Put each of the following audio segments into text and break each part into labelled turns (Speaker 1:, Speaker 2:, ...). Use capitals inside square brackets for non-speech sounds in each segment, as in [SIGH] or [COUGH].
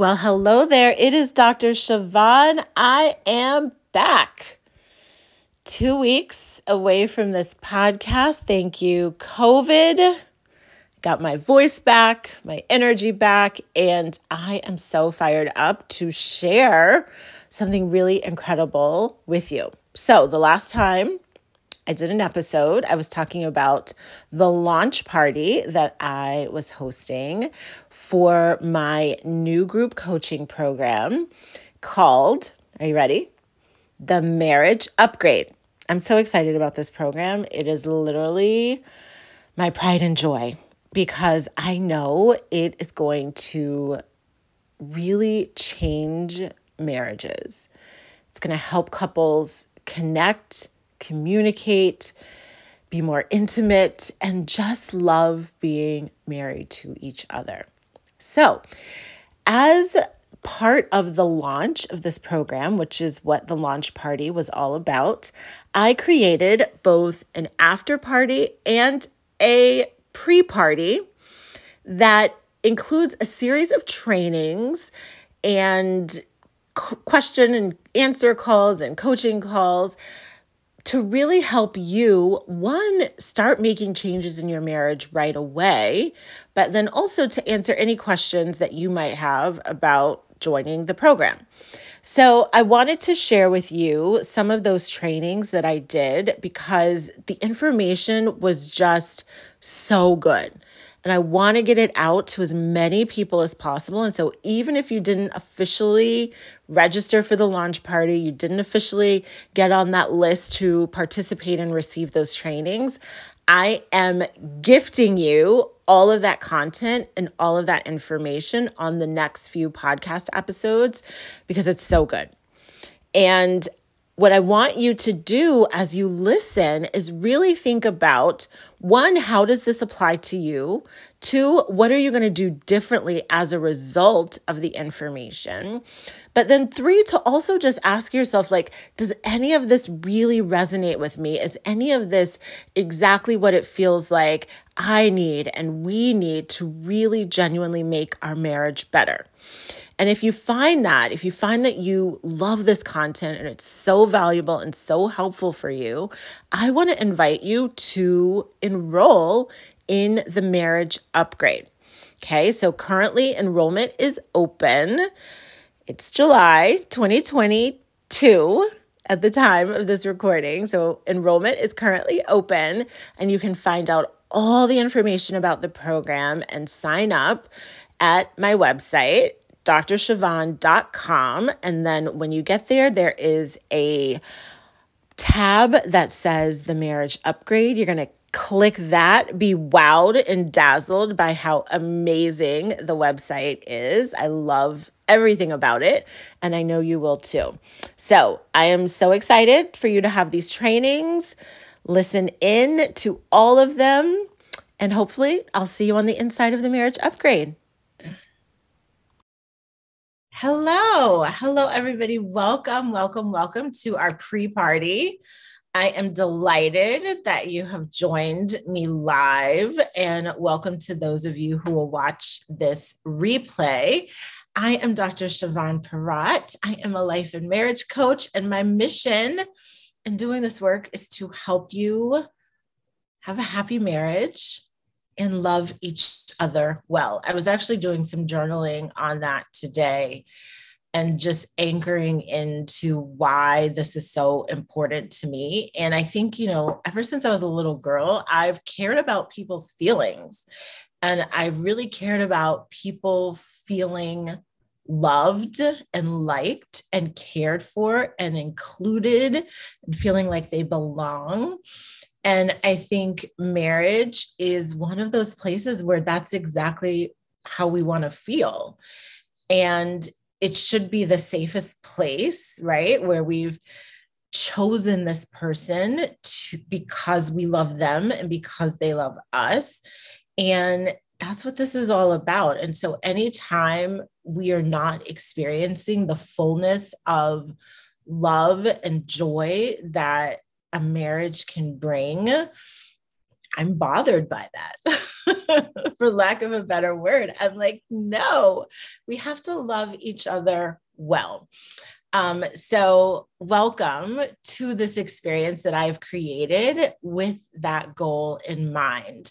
Speaker 1: Well, hello there. It is Dr. Siobhan. I am back. Two weeks away from this podcast. Thank you, COVID. Got my voice back, my energy back, and I am so fired up to share something really incredible with you. So, the last time I did an episode. I was talking about the launch party that I was hosting for my new group coaching program called, are you ready? The Marriage Upgrade. I'm so excited about this program. It is literally my pride and joy because I know it is going to really change marriages. It's going to help couples connect communicate, be more intimate, and just love being married to each other. So, as part of the launch of this program, which is what the launch party was all about, I created both an after party and a pre party that includes a series of trainings and question and answer calls and coaching calls to really help you, one, start making changes in your marriage right away, but then also to answer any questions that you might have about joining the program. So, I wanted to share with you some of those trainings that I did because the information was just so good and I want to get it out to as many people as possible. And so, even if you didn't officially register for the launch party, you didn't officially get on that list to participate and receive those trainings, I am gifting you all of that content and all of that information on the next few podcast episodes because it's so good. And what I want you to do as you listen is really think about one, how does this apply to you? Two, what are you going to do differently as a result of the information? But then three, to also just ask yourself, like, does any of this really resonate with me? Is any of this exactly what it feels like I need and we need to really genuinely make our marriage better? And if you find that, if you find that you love this content and it's so valuable and so helpful for you, I want to invite you to enroll in the marriage upgrade. Okay, so currently enrollment is open. It's July 2022 at the time of this recording. So enrollment is currently open, and you can find out all the information about the program and sign up at my website drsiobhan.com. And then when you get there, there is a tab that says the marriage upgrade. You're going to click that, be wowed and dazzled by how amazing the website is. I love everything about it, and I know you will too. So I am so excited for you to have these trainings. Listen in to all of them, and hopefully, I'll see you on the inside of the marriage upgrade. Hello. Hello, everybody. Welcome, welcome, welcome to our pre party. I am delighted that you have joined me live, and welcome to those of you who will watch this replay. I am Dr. Siobhan Parat. I am a life and marriage coach, and my mission in doing this work is to help you have a happy marriage and love each other well. I was actually doing some journaling on that today and just anchoring into why this is so important to me. And I think, you know, ever since I was a little girl, I've cared about people's feelings. And I really cared about people feeling loved and liked and cared for and included and feeling like they belong. And I think marriage is one of those places where that's exactly how we want to feel. And it should be the safest place, right? Where we've chosen this person to, because we love them and because they love us. And that's what this is all about. And so, anytime we are not experiencing the fullness of love and joy that a marriage can bring, I'm bothered by that, [LAUGHS] for lack of a better word. I'm like, no, we have to love each other well. Um, so, welcome to this experience that I've created with that goal in mind.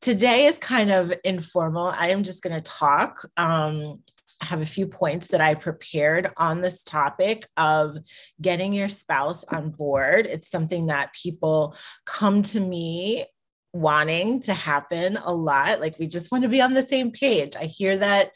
Speaker 1: Today is kind of informal. I am just going to talk. Um, have a few points that I prepared on this topic of getting your spouse on board. It's something that people come to me wanting to happen a lot. Like, we just want to be on the same page. I hear that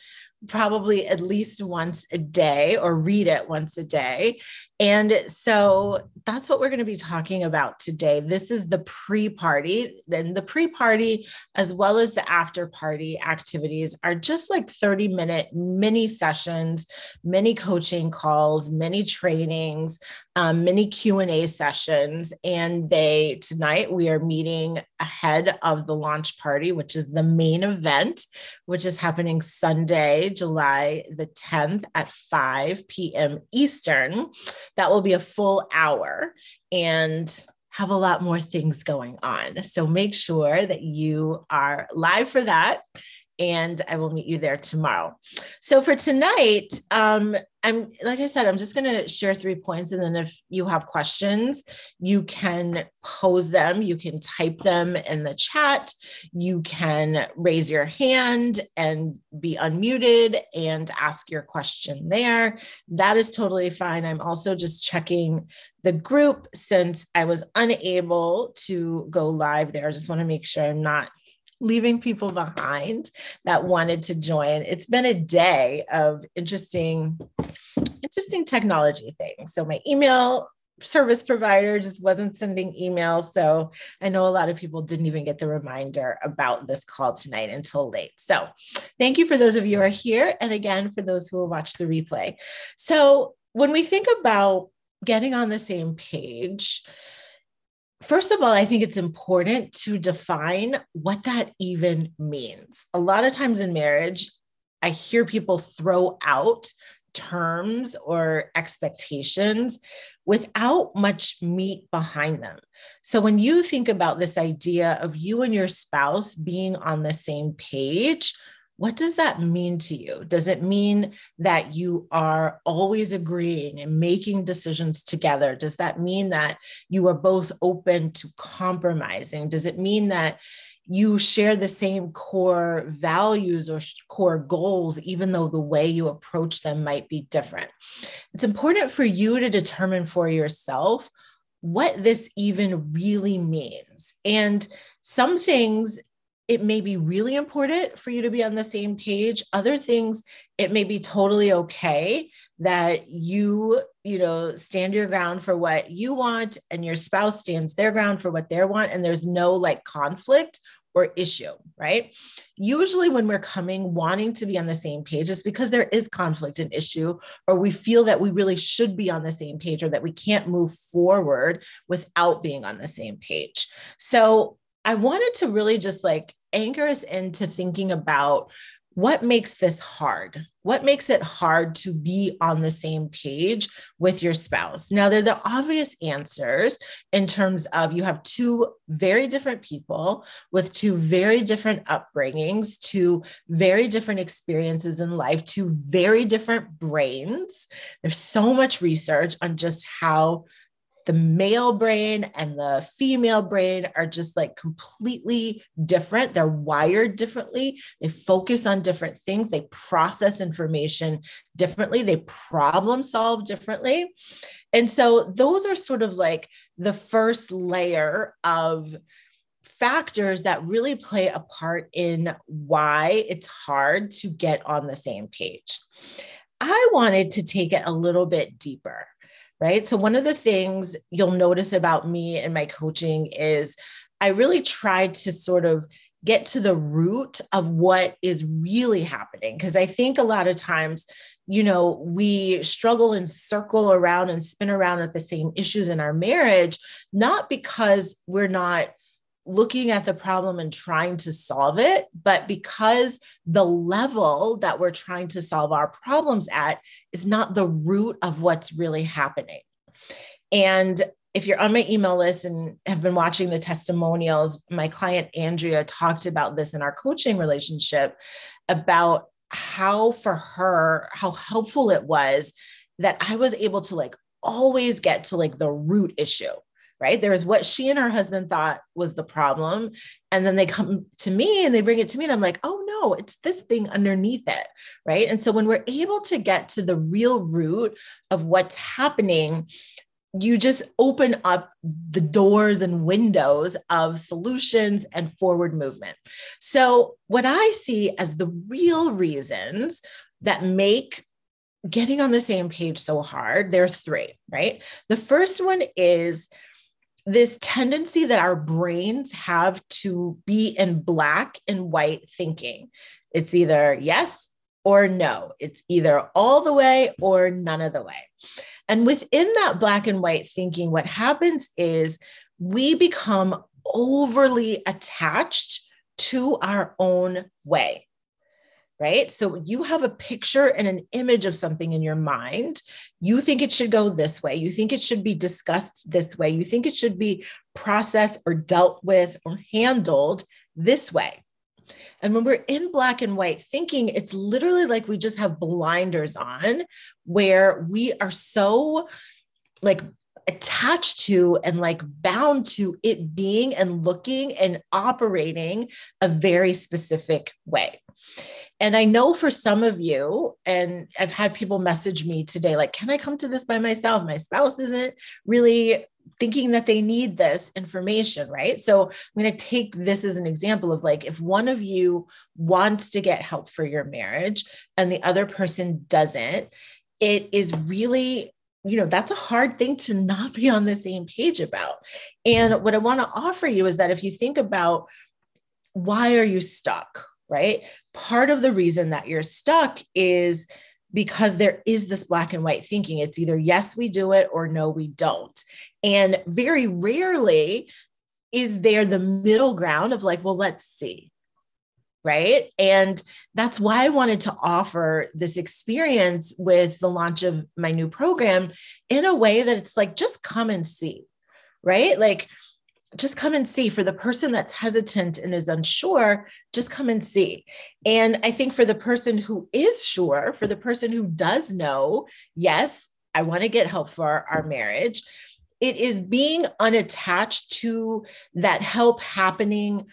Speaker 1: probably at least once a day or read it once a day. And so that's what we're going to be talking about today. This is the pre party. Then the pre party, as well as the after party activities, are just like 30 minute mini sessions, many coaching calls, many trainings, um, mini Q&A sessions. And they tonight we are meeting ahead of the launch party, which is the main event, which is happening Sunday, July the 10th at 5 p.m. Eastern that will be a full hour and have a lot more things going on. So make sure that you are live for that and I will meet you there tomorrow. So for tonight, um, I'm like I said, I'm just going to share three points, and then if you have questions, you can pose them. You can type them in the chat. You can raise your hand and be unmuted and ask your question there. That is totally fine. I'm also just checking the group since I was unable to go live there. I just want to make sure I'm not leaving people behind that wanted to join. It's been a day of interesting, interesting technology things. So my email service provider just wasn't sending emails. So I know a lot of people didn't even get the reminder about this call tonight until late. So thank you for those of you who are here. And again, for those who will watch the replay. So when we think about getting on the same page, First of all, I think it's important to define what that even means. A lot of times in marriage, I hear people throw out terms or expectations without much meat behind them. So when you think about this idea of you and your spouse being on the same page, what does that mean to you? Does it mean that you are always agreeing and making decisions together? Does that mean that you are both open to compromising? Does it mean that you share the same core values or core goals, even though the way you approach them might be different? It's important for you to determine for yourself what this even really means. And some things it may be really important for you to be on the same page. Other things it may be totally okay that you you know stand your ground for what you want and your spouse stands their ground for what they want and there's no like conflict or issue right? Usually when we're coming wanting to be on the same page is because there is conflict and issue or we feel that we really should be on the same page or that we can't move forward without being on the same page. So I wanted to really just like anchor us into thinking about what makes this hard? What makes it hard to be on the same page with your spouse? Now, there are the obvious answers in terms of you have two very different people with two very different upbringings, two very different experiences in life, two very different brains. There's so much research on just how the male brain and the female brain are just like completely different. They're wired differently. They focus on different things. They process information differently. They problem solve differently. And so those are sort of like the first layer of factors that really play a part in why it's hard to get on the same page. I wanted to take it a little bit deeper right? So, one of the things you'll notice about me and my coaching is I really try to sort of get to the root of what is really happening. Because I think a lot of times, you know, we struggle and circle around and spin around at the same issues in our marriage, not because we're not looking at the problem and trying to solve it, but because the level that we're trying to solve our problems at is not the root of what's really happening. And if you're on my email list and have been watching the testimonials, my client Andrea talked about this in our coaching relationship about how for her, how helpful it was that I was able to like always get to like the root issue right? There is what she and her husband thought was the problem. And then they come to me and they bring it to me, and I'm like, oh no, it's this thing underneath it, right? And so when we're able to get to the real root of what's happening, you just open up the doors and windows of solutions and forward movement. So, what I see as the real reasons that make getting on the same page so hard, there are three, right? The first one is this tendency that our brains have to be in black and white thinking. It's either yes or no. It's either all the way or none of the way. And within that black and white thinking, what happens is we become overly attached to our own way right? So you have a picture and an image of something in your mind. You think it should go this way. You think it should be discussed this way. You think it should be processed or dealt with or handled this way. And when we're in black and white thinking, it's literally like we just have blinders on where we are so like attached to and like bound to it being and looking and operating a very specific way. And I know for some of you, and I've had people message me today, like, can I come to this by myself? My spouse isn't really thinking that they need this information, right? So I'm going to take this as an example of like, if one of you wants to get help for your marriage and the other person doesn't, it is really you know that's a hard thing to not be on the same page about and mm-hmm. what i want to offer you is that if you think about why are you stuck right? Part of the reason that you're stuck is because there is this black and white thinking. It's either yes, we do it or no, we don't. And very rarely is there the middle ground of like, well, let's see. Right. And that's why I wanted to offer this experience with the launch of my new program in a way that it's like, just come and see. Right. Like, just come and see for the person that's hesitant and is unsure just come and see and i think for the person who is sure for the person who does know yes i want to get help for our, marriage it is being unattached to that help happening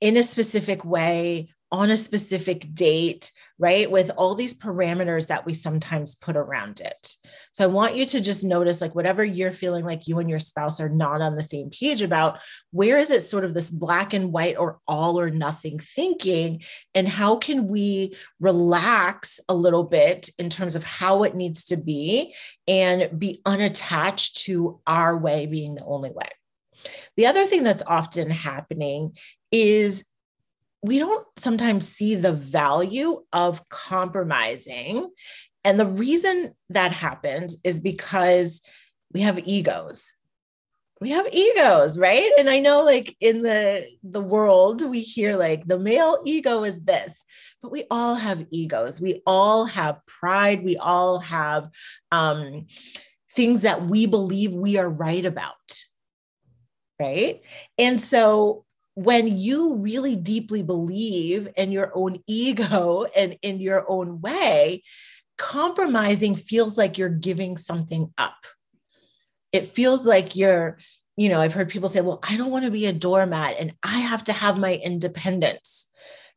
Speaker 1: in a specific way on a specific date, right? With all these parameters that we sometimes put around it. So I want you to just notice like whatever you're feeling like you and your spouse are not on the same page about, where is it sort of this black and white or all or nothing thinking? And how can we relax a little bit in terms of how it needs to be and be unattached to our way being the only way? The other thing that's often happening is we don't sometimes see the value of compromising. And the reason that happens is because we have egos. We have egos, right? And I know like in the the world we hear like the male ego is this, but we all have egos. We all have pride, we all have um things that we believe we are right about. Right? And so when you really deeply believe in your own ego and in your own way, compromising feels like you're giving something up. It feels like you're, you know, I've heard people say, well, I don't want to be a doormat and I have to have my independence,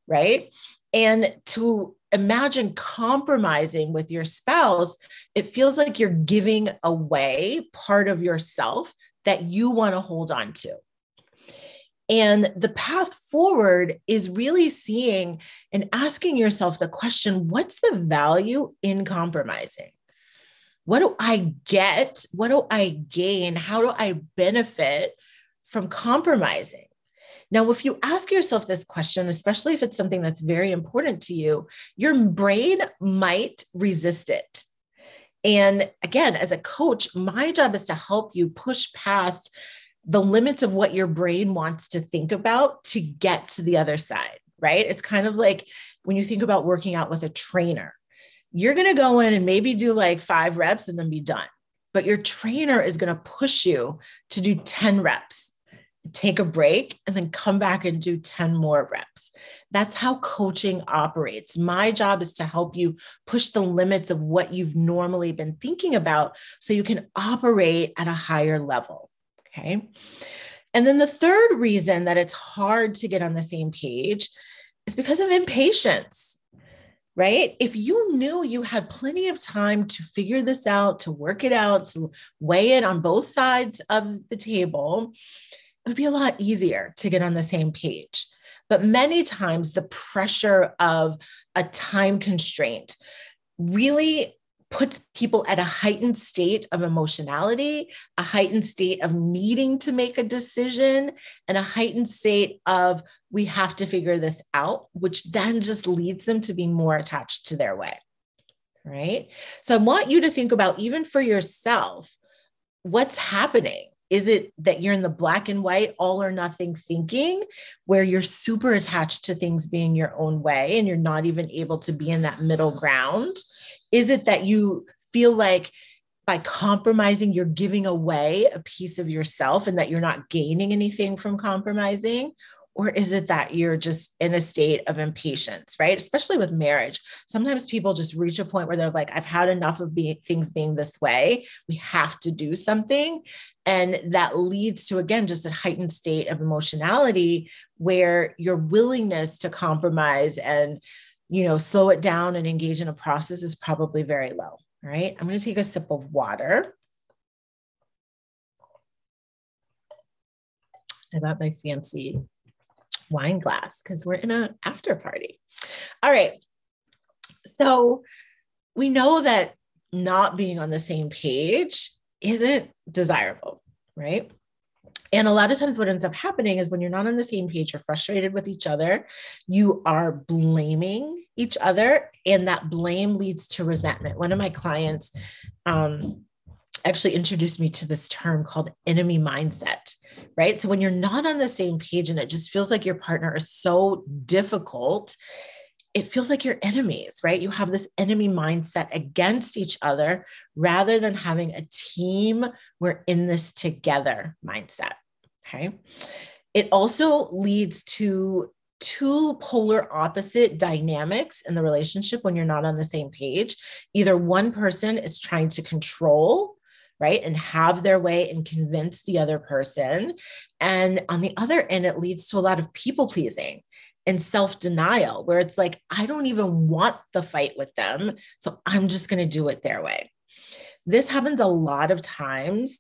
Speaker 1: right? And to imagine compromising with your spouse, it feels like you're giving away part of yourself that you want to hold on to. And the path forward is really seeing and asking yourself the question what's the value in compromising? What do I get? What do I gain? How do I benefit from compromising? Now, if you ask yourself this question, especially if it's something that's very important to you, your brain might resist it. And again, as a coach, my job is to help you push past the limits of what your brain wants to think about to get to the other side, right? It's kind of like when you think about working out with a trainer, you're going to go in and maybe do like five reps and then be done. But your trainer is going to push you to do 10 reps, take a break, and then come back and do 10 more reps. That's how coaching operates. My job is to help you push the limits of what you've normally been thinking about so you can operate at a higher level. Okay. And then the third reason that it's hard to get on the same page is because of impatience, right? If you knew you had plenty of time to figure this out, to work it out, to weigh it on both sides of the table, it would be a lot easier to get on the same page. But many times, the pressure of a time constraint really puts people at a heightened state of emotionality, a heightened state of needing to make a decision, and a heightened state of we have to figure this out, which then just leads them to be more attached to their way. Right. So I want you to think about, even for yourself, what's happening is it that you're in the black and white, all or nothing thinking, where you're super attached to things being your own way and you're not even able to be in that middle ground? Is it that you feel like by compromising, you're giving away a piece of yourself and that you're not gaining anything from compromising? Or is it that you're just in a state of impatience, right? Especially with marriage. Sometimes people just reach a point where they're like, I've had enough of being, things being this way. We have to do something. And that leads to, again, just a heightened state of emotionality where your willingness to compromise and you know, slow it down and engage in a process is probably very low. Right. I'm going to take a sip of water. I got my fancy wine glass because we're in an after party. All right. So we know that not being on the same page isn't desirable, right? And a lot of times, what ends up happening is when you're not on the same page, you're frustrated with each other, you are blaming each other, and that blame leads to resentment. One of my clients um, actually introduced me to this term called enemy mindset, right? So when you're not on the same page and it just feels like your partner is so difficult, it feels like you're enemies, right? You have this enemy mindset against each other rather than having a team, we're in this together mindset. Okay. It also leads to two polar opposite dynamics in the relationship when you're not on the same page. Either one person is trying to control, right, and have their way and convince the other person. And on the other end, it leads to a lot of people pleasing and self denial, where it's like, I don't even want the fight with them. So I'm just going to do it their way. This happens a lot of times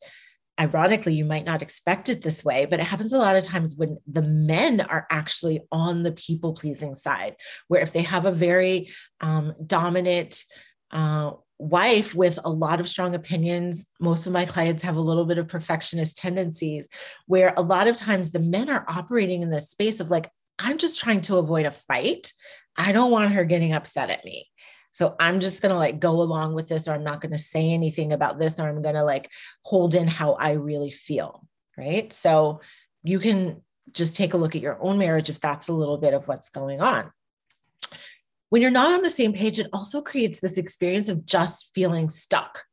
Speaker 1: ironically, you might not expect it this way, but it happens a lot of times when the men are actually on the people pleasing side, where if they have a very um, dominant, uh, wife with a lot of strong opinions. Most of my clients have a little bit of perfectionist tendencies, where a lot of times the men are operating in this space of like, I'm just trying to avoid a fight. I don't want her getting upset at me. So I'm just going to like go along with this, or I'm not going to say anything about this, or I'm going to like hold in how I really feel. Right. So you can just take a look at your own marriage if that's a little bit of what's going on. When you're not on the same page, it also creates this experience of just feeling stuck.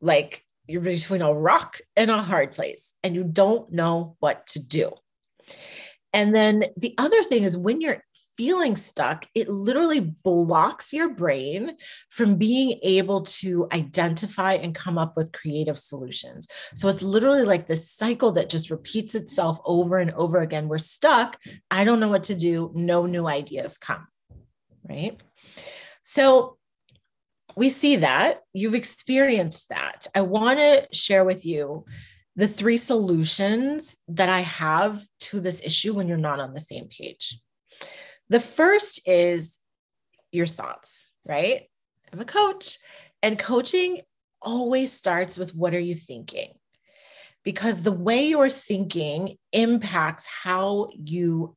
Speaker 1: Like you're between a rock and a hard place and you don't know what to do. And then the other thing is when you're feeling stuck, it literally blocks your brain from being able to identify and come up with creative solutions. So it's literally like this cycle that just repeats itself over and over again. We're stuck. I don't know what to do. No new ideas come. Right. So we see that you've experienced that. I want to share with you the three solutions that I have to this issue when you're not on the same page. The first is your thoughts, right? I'm a coach, and coaching always starts with what are you thinking? Because the way you're thinking impacts how you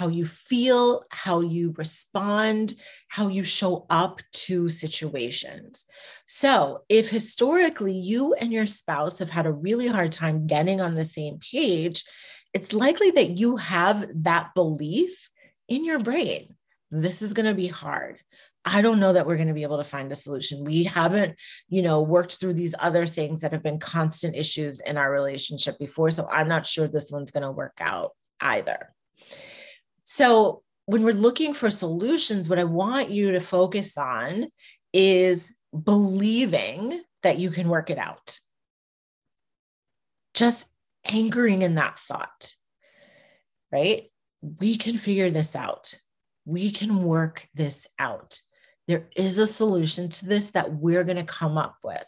Speaker 1: how you feel, how you respond, how you show up to situations. So, if historically you and your spouse have had a really hard time getting on the same page, it's likely that you have that belief in your brain. This is going to be hard. I don't know that we're going to be able to find a solution. We haven't, you know, worked through these other things that have been constant issues in our relationship before. So I'm not sure this one's going to work out either. So when we're looking for solutions, what I want you to focus on is believing that you can work it out. Just anchoring in that thought, right? We can figure this out. We can work this out. There is a solution to this that we're going to come up with,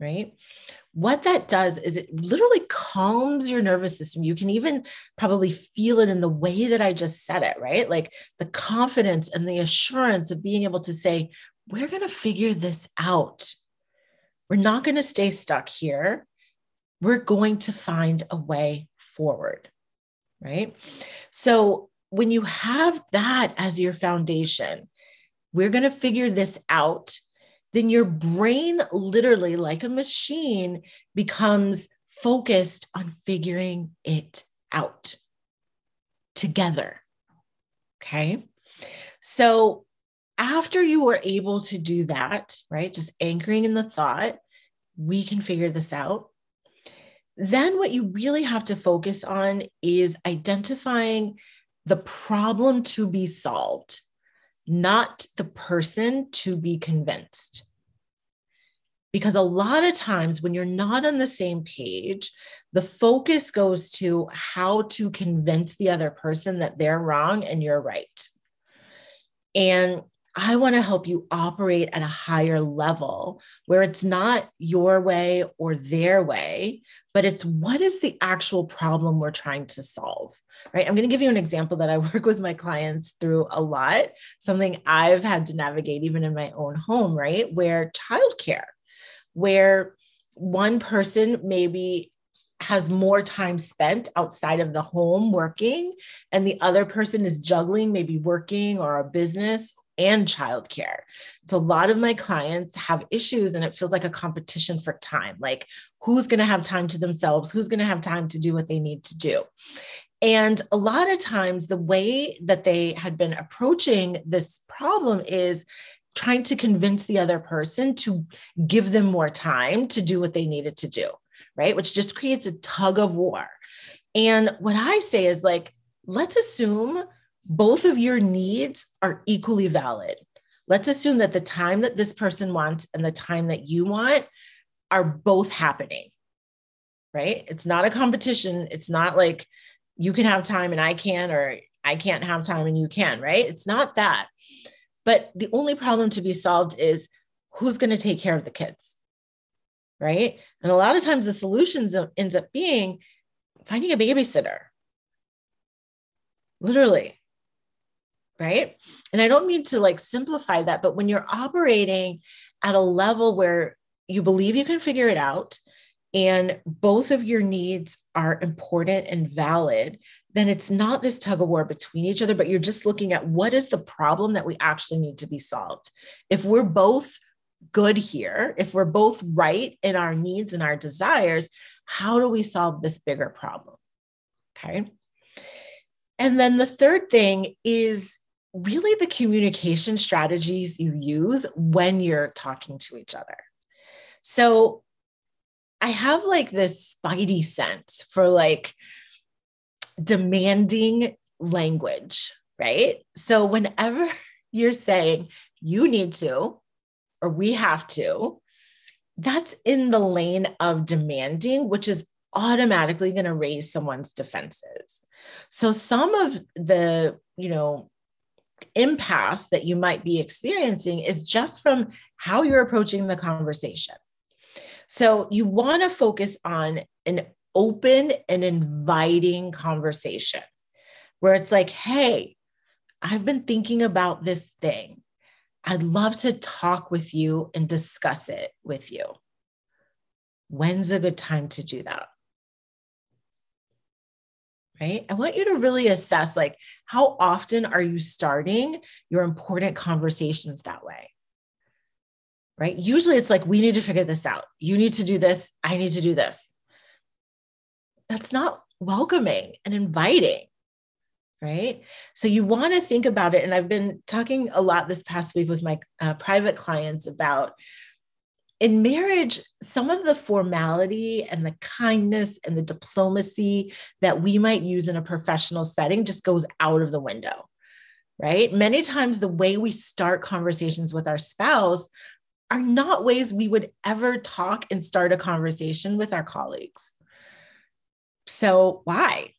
Speaker 1: right? what that does is it literally calms your nervous system. You can even probably feel it in the way that I just said it, right? Like the confidence and the assurance of being able to say, we're going to figure this out. We're not going to stay stuck here. We're going to find a way forward, right? So when you have that as your foundation, we're going to figure this out then your brain, literally like a machine, becomes focused on figuring it out together. Okay. So after you were able to do that, right, just anchoring in the thought, we can figure this out. Then what you really have to focus on is identifying the problem to be solved not the person to be convinced. Because a lot of times when you're not on the same page, the focus goes to how to convince the other person that they're wrong and you're right. And I want to help you operate at a higher level where it's not your way or their way, but it's what is the actual problem we're trying to solve, right? I'm going to give you an example that I [LAUGHS] work with my clients through a lot, something I've had to navigate even in my own home, right? Where childcare, where one person maybe has more time spent outside of the home working and the other person is juggling maybe working or a business and childcare. So a lot of my clients have issues and it feels like a competition for time. Like who's going to have time to themselves? Who's going to have time to do what they need to do? And a lot of times the way that they had been approaching this problem is trying to convince the other person to give them more time to do what they needed to do, right? Which just creates a tug of war. And what I say is like, let's assume both of your needs are equally valid. Let's assume that the time that this person wants and the time that you want are both happening, right? It's not a competition. It's not like you can have time and I can, or I can't have time and you can, right? It's not that. But the only problem to be solved is who's going to take care of the kids, right? And a lot of times the solutions ends up being finding a babysitter. Literally, right? And I don't mean to like simplify that, but when you're operating at a level where you believe you can figure it out and both of your needs are important and valid, then it's not this tug of war between each other, but you're just looking at what is the problem that we actually need to be solved. If we're both good here, if we're both right in our needs and our desires, how do we solve this bigger problem? Okay. And then the third thing is really the communication strategies you use when you're talking to each other. So I have like this spidey sense for like demanding language, right? So whenever [LAUGHS] you're saying you need to or we have to, that's in the lane of demanding, which is automatically going to raise someone's defenses. So some of the, you know, impasse that you might be experiencing is just from how you're approaching the conversation. So you want to focus on an open and inviting conversation where it's like, hey, I've been thinking about this thing. I'd love to talk with you and discuss it with you. When's a good time to do that? Right? I want you to really assess like how often are you starting your important conversations that way? Right? Usually it's like we need to figure this out. You need to do this, I need to do this. That's not welcoming and inviting right? So you want to think about it. And I've been talking a lot this past week with my uh, private clients about in marriage, some of the formality and the kindness and the diplomacy that we might use in a professional setting just goes out of the window, right? Many times, the way we start conversations with our spouse are not ways we would ever talk and start a conversation with our colleagues. So, why?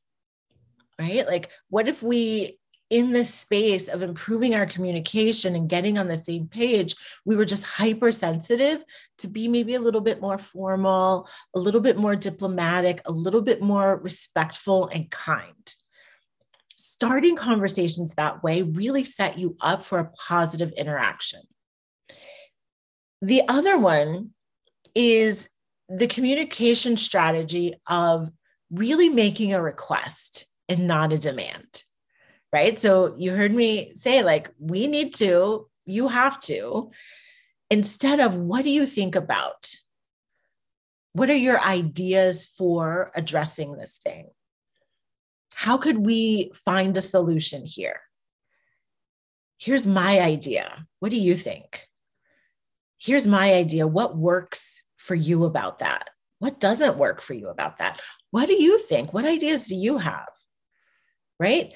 Speaker 1: right? Like, what if we, in this space of improving our communication and getting on the same page, we were just hypersensitive to be maybe a little bit more formal, a little bit more diplomatic, a little bit more respectful and kind? Starting conversations that way really set you up for a positive interaction. The other one is the communication strategy of really making a request and not a demand. Right. So you heard me say, like, we need to, you have to, instead of what do you think about? What are your ideas for addressing this thing? How could we find a solution here? Here's my idea. What do you think? Here's my idea. What works for you about that? What doesn't work for you about that? What do you think? What ideas do you have? right?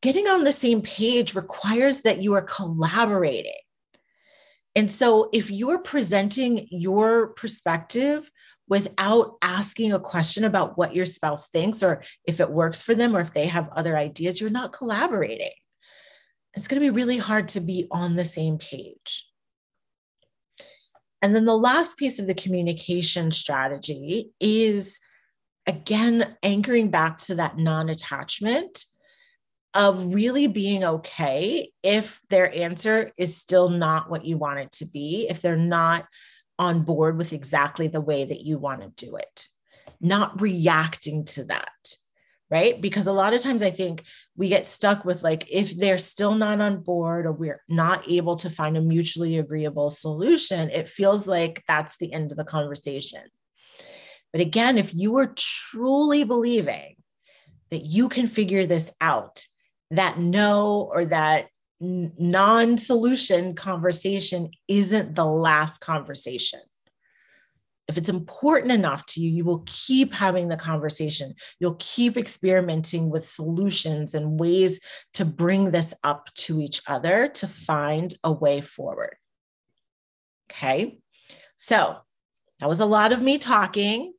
Speaker 1: Getting on the same page requires that you are collaborating. And so if you're presenting your perspective without asking a question about what your spouse thinks or if it works for them or if they have other ideas, you're not collaborating. It's going to be really hard to be on the same page. And then the last piece of the communication strategy is again anchoring back to that non attachment of really being okay if their answer is still not what you want it to be, if they're not on board with exactly the way that you want to do it, not reacting to that. Right. Because a lot of times I think we get stuck with like, if they're still not on board or we're not able to find a mutually agreeable solution, it feels like that's the end of the conversation. But again, if you are truly believing that you can figure this out that no or that non solution conversation isn't the last conversation. If it's important enough to you, you will keep having the conversation. You'll keep experimenting with solutions and ways to bring this up to each other to find a way forward. Okay. So that was a lot of me talking.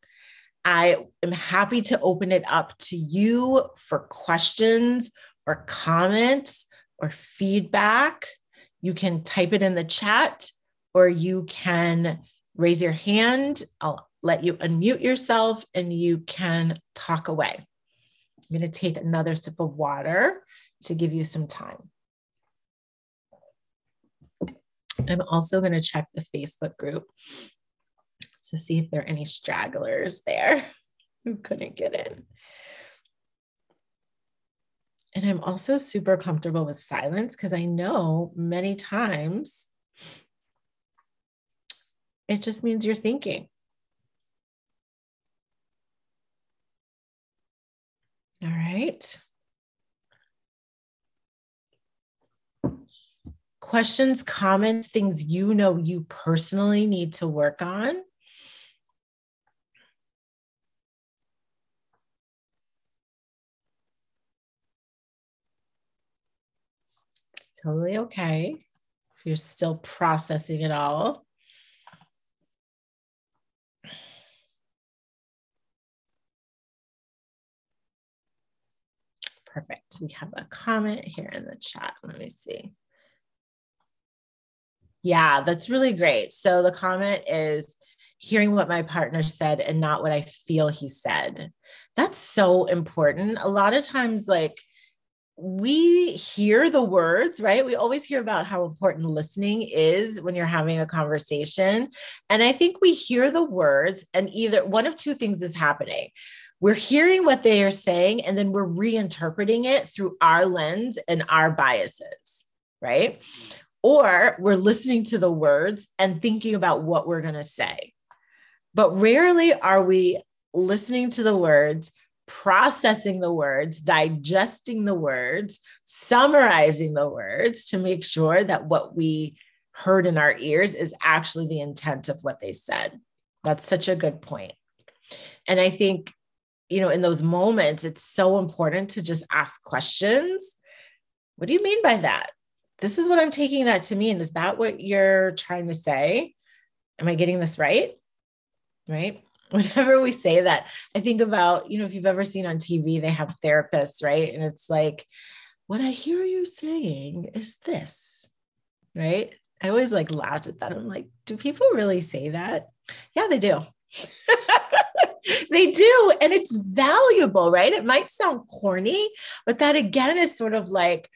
Speaker 1: I am happy to open it up to you for questions or comments or feedback, you can type it in the chat or you can raise your hand. I'll let you unmute yourself and you can talk away. I'm going to take another sip of water to give you some time. I'm also going to check the Facebook group to see if there are any stragglers there [LAUGHS] who couldn't get in. And I'm also super comfortable with silence because I know many times it just means you're thinking. All right. Questions, comments, things you know you personally need to work on. Totally okay if you're still processing it all. Perfect. We have a comment here in the chat. Let me see. Yeah, that's really great. So the comment is hearing what my partner said and not what I feel he said. That's so important. A lot of times, like, we hear the words, right? We always hear about how important listening is when you're having a conversation. And I think we hear the words, and either one of two things is happening. We're hearing what they are saying, and then we're reinterpreting it through our lens and our biases, right? Or we're listening to the words and thinking about what we're going to say. But rarely are we listening to the words, processing the words, digesting the words, summarizing the words to make sure that what we heard in our ears is actually the intent of what they said. That's such a good point. And I think, you know, in those moments, it's so important to just ask questions. What do you mean by that? this is what I'm taking that to mean. Is that what you're trying to say? Am I getting this right? Right. [LAUGHS] Whenever we say that, I think about, you know, if you've ever seen on TV, they have therapists, right? And it's like, what I hear you saying is this, right? I always like laughed at that. I'm like, do people really say that? Yeah, they do. [LAUGHS] they do. And it's valuable, right? It might sound corny, but that again is sort of like,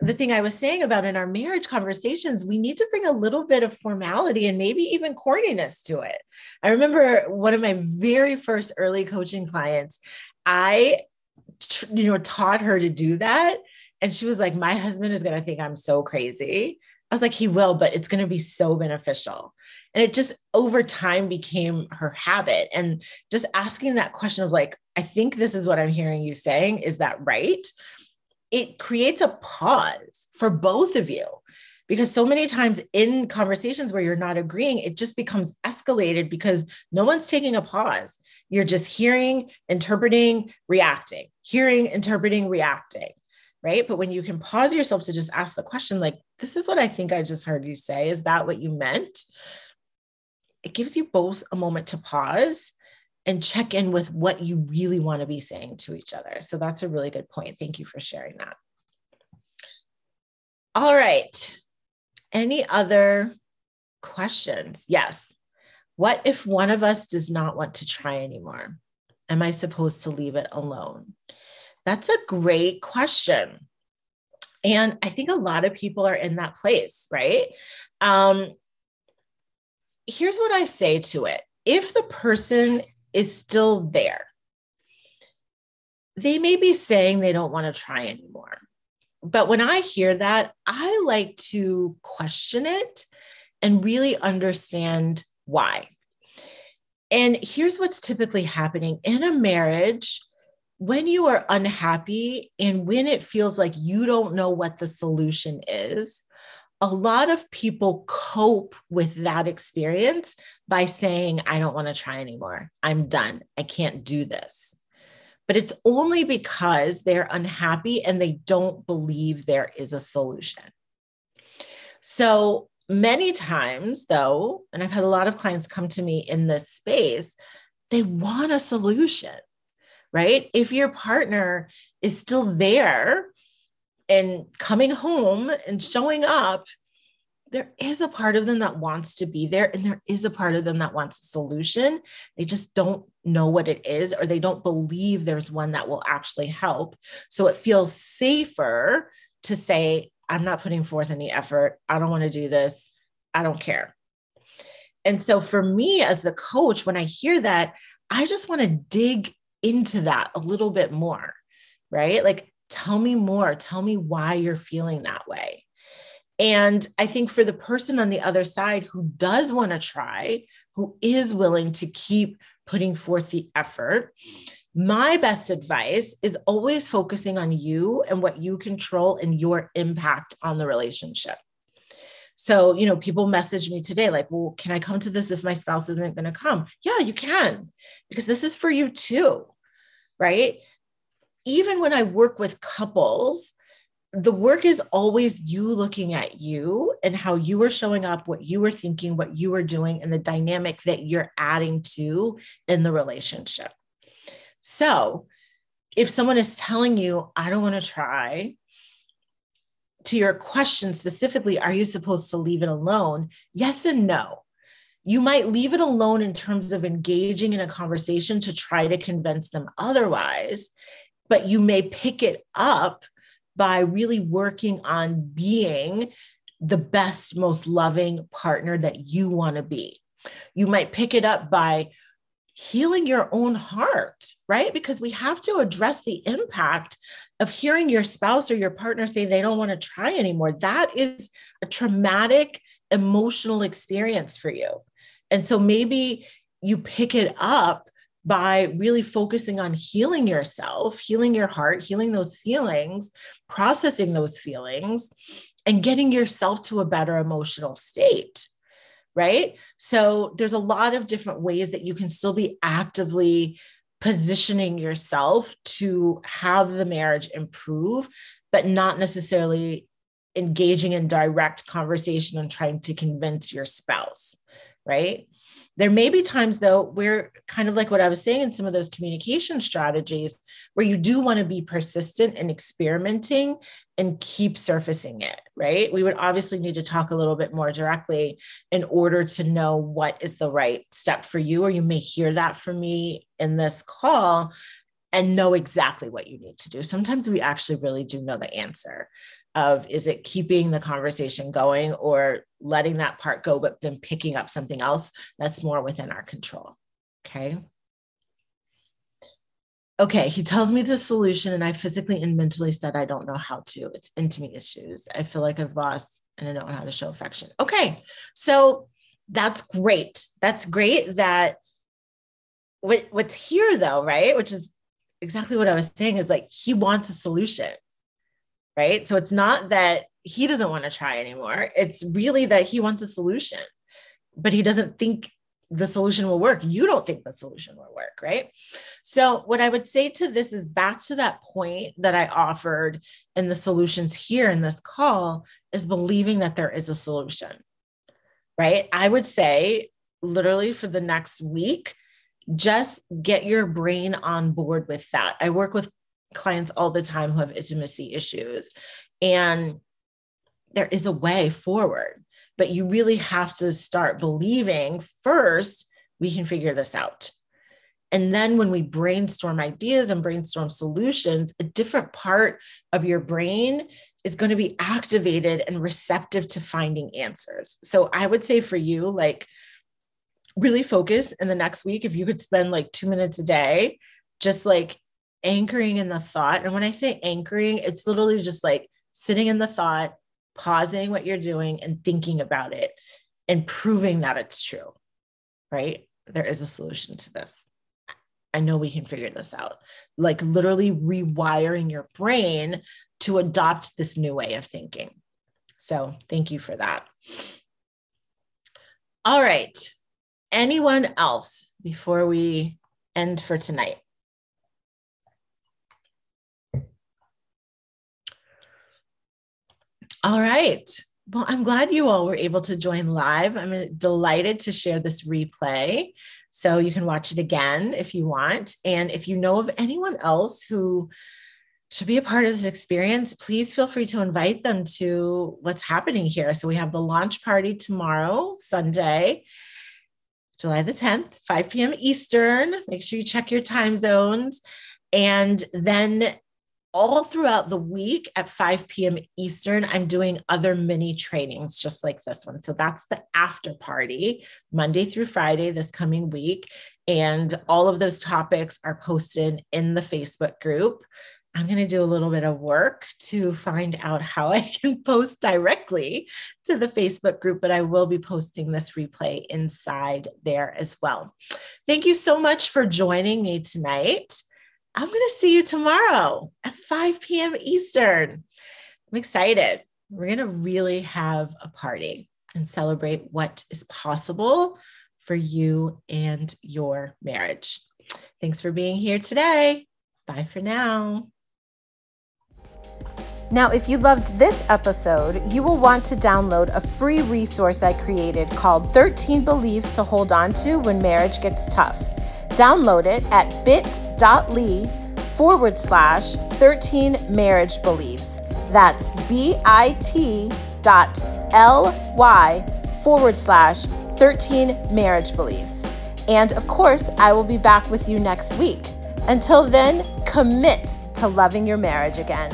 Speaker 1: the thing I was saying about in our marriage conversations, we need to bring a little bit of formality and maybe even corniness to it. I remember one of my very first early coaching clients, I you know taught her to do that and she was like my husband is going to think I'm so crazy. I was like he will, but it's going to be so beneficial. And it just over time became her habit and just asking that question of like I think this is what I'm hearing you saying, is that right? It creates a pause for both of you because so many times in conversations where you're not agreeing, it just becomes escalated because no one's taking a pause. You're just hearing, interpreting, reacting, hearing, interpreting, reacting, right? But when you can pause yourself to just ask the question, like, this is what I think I just heard you say. Is that what you meant? It gives you both a moment to pause and check in with what you really want to be saying to each other. So that's a really good point. Thank you for sharing that. All right. Any other questions? Yes. What if one of us does not want to try anymore? Am I supposed to leave it alone? That's a great question. And I think a lot of people are in that place, right? Um, here's what I say to it if the person is still there. They may be saying they don't want to try anymore. But when I hear that, I like to question it and really understand why. And here's what's typically happening in a marriage when you are unhappy and when it feels like you don't know what the solution is, a lot of people cope with that experience by saying, I don't want to try anymore. I'm done. I can't do this. But it's only because they're unhappy and they don't believe there is a solution. So many times, though, and I've had a lot of clients come to me in this space, they want a solution, right? If your partner is still there and coming home and showing up, there is a part of them that wants to be there, and there is a part of them that wants a solution. They just don't know what it is, or they don't believe there's one that will actually help. So it feels safer to say, I'm not putting forth any effort. I don't want to do this. I don't care. And so for me as the coach, when I hear that, I just want to dig into that a little bit more, right? Like, tell me more. Tell me why you're feeling that way. And I think for the person on the other side who does want to try, who is willing to keep putting forth the effort, my best advice is always focusing on you and what you control and your impact on the relationship. So, you know, people message me today like, well, can I come to this if my spouse isn't going to come? Yeah, you can, because this is for you too, right? Even when I work with couples, the work is always you looking at you and how you are showing up, what you are thinking, what you are doing, and the dynamic that you're adding to in the relationship. So, if someone is telling you, I don't want to try, to your question specifically, are you supposed to leave it alone? Yes and no. you might leave it alone in terms of engaging in a conversation to try to convince them otherwise, but you may pick it up by really working on being the best, most loving partner that you want to be. You might pick it up by healing your own heart, right? Because we have to address the impact of hearing your spouse or your partner say they don't want to try anymore. That is a traumatic emotional experience for you. And so maybe you pick it up by really focusing on healing yourself, healing your heart, healing those feelings, processing those feelings, and getting yourself to a better emotional state. Right. So there's a lot of different ways that you can still be actively positioning yourself to have the marriage improve, but not necessarily engaging in direct conversation and trying to convince your spouse. Right. There may be times, though, where kind of like what I was saying in some of those communication strategies, where you do want to be persistent and experimenting and keep surfacing it, right? We would obviously need to talk a little bit more directly in order to know what is the right step for you, or you may hear that from me in this call and know exactly what you need to do. Sometimes we actually really do know the answer of is it keeping the conversation going or letting that part go, but then picking up something else that's more within our control. Okay. Okay, he tells me the solution, and I physically and mentally said, I don't know how to. It's intimate issues. I feel like I've lost and I don't know how to show affection. Okay, so that's great. That's great that what, what's here, though, right? Which is exactly what I was saying is like he wants a solution right? So it's not that he doesn't want to try anymore. It's really that he wants a solution, but he doesn't think the solution will work. You don't think the solution will work, right? So, what I would say to this is back to that point that I offered in the solutions here in this call is believing that there is a solution, right? I would say, literally, for the next week, just get your brain on board with that. I work with clients all the time who have intimacy issues. And there is a way forward, but you really have to start believing first, we can figure this out. And then when we brainstorm ideas and brainstorm solutions, a different part of your brain is going to be activated and receptive to finding answers. So I would say for you, like, really focus in the next week. If you could spend like two minutes a day, just like anchoring in the thought. And when I say anchoring, it's literally just like sitting in the thought, pausing what you're doing and thinking about it and proving that it's true, right? There is a solution to this. I know we can figure this out. Like literally rewiring your brain to adopt this new way of thinking. So, thank you for that. All right. Anyone else before we end for tonight? All right. Well, I'm glad you all were able to join live. I'm uh, delighted to share this replay. So you can watch it again if you want. And if you know of anyone else who should be a part of this experience, please feel free to invite them to what's happening here. So we have the launch party tomorrow, Sunday, July the 10th, 5 p.m. Eastern. Make sure you check your time zones. And then all throughout the week at 5 p.m. Eastern, I'm doing other mini trainings just like this one. So that's the after party, Monday through Friday this coming week. And all of those topics are posted in the Facebook group. I'm going to do a little bit of work to find out how I [LAUGHS] can post directly to the Facebook group, but I will be posting this replay inside there as well. Thank you so much for joining me tonight. I'm going to see you tomorrow at 5 p.m. Eastern. I'm excited. We're going to really have a party and celebrate what is possible for you and your marriage. Thanks for being here today. Bye for now. Now, if you loved this episode, you will want to download a free resource I created called 13 Beliefs to Hold On to When Marriage Gets Tough. Download it at bit.ly forward slash 13 marriage beliefs. That's bit dot ly forward slash 13 marriage beliefs. And of course, I will be back with you next week. Until then, commit to loving your marriage again.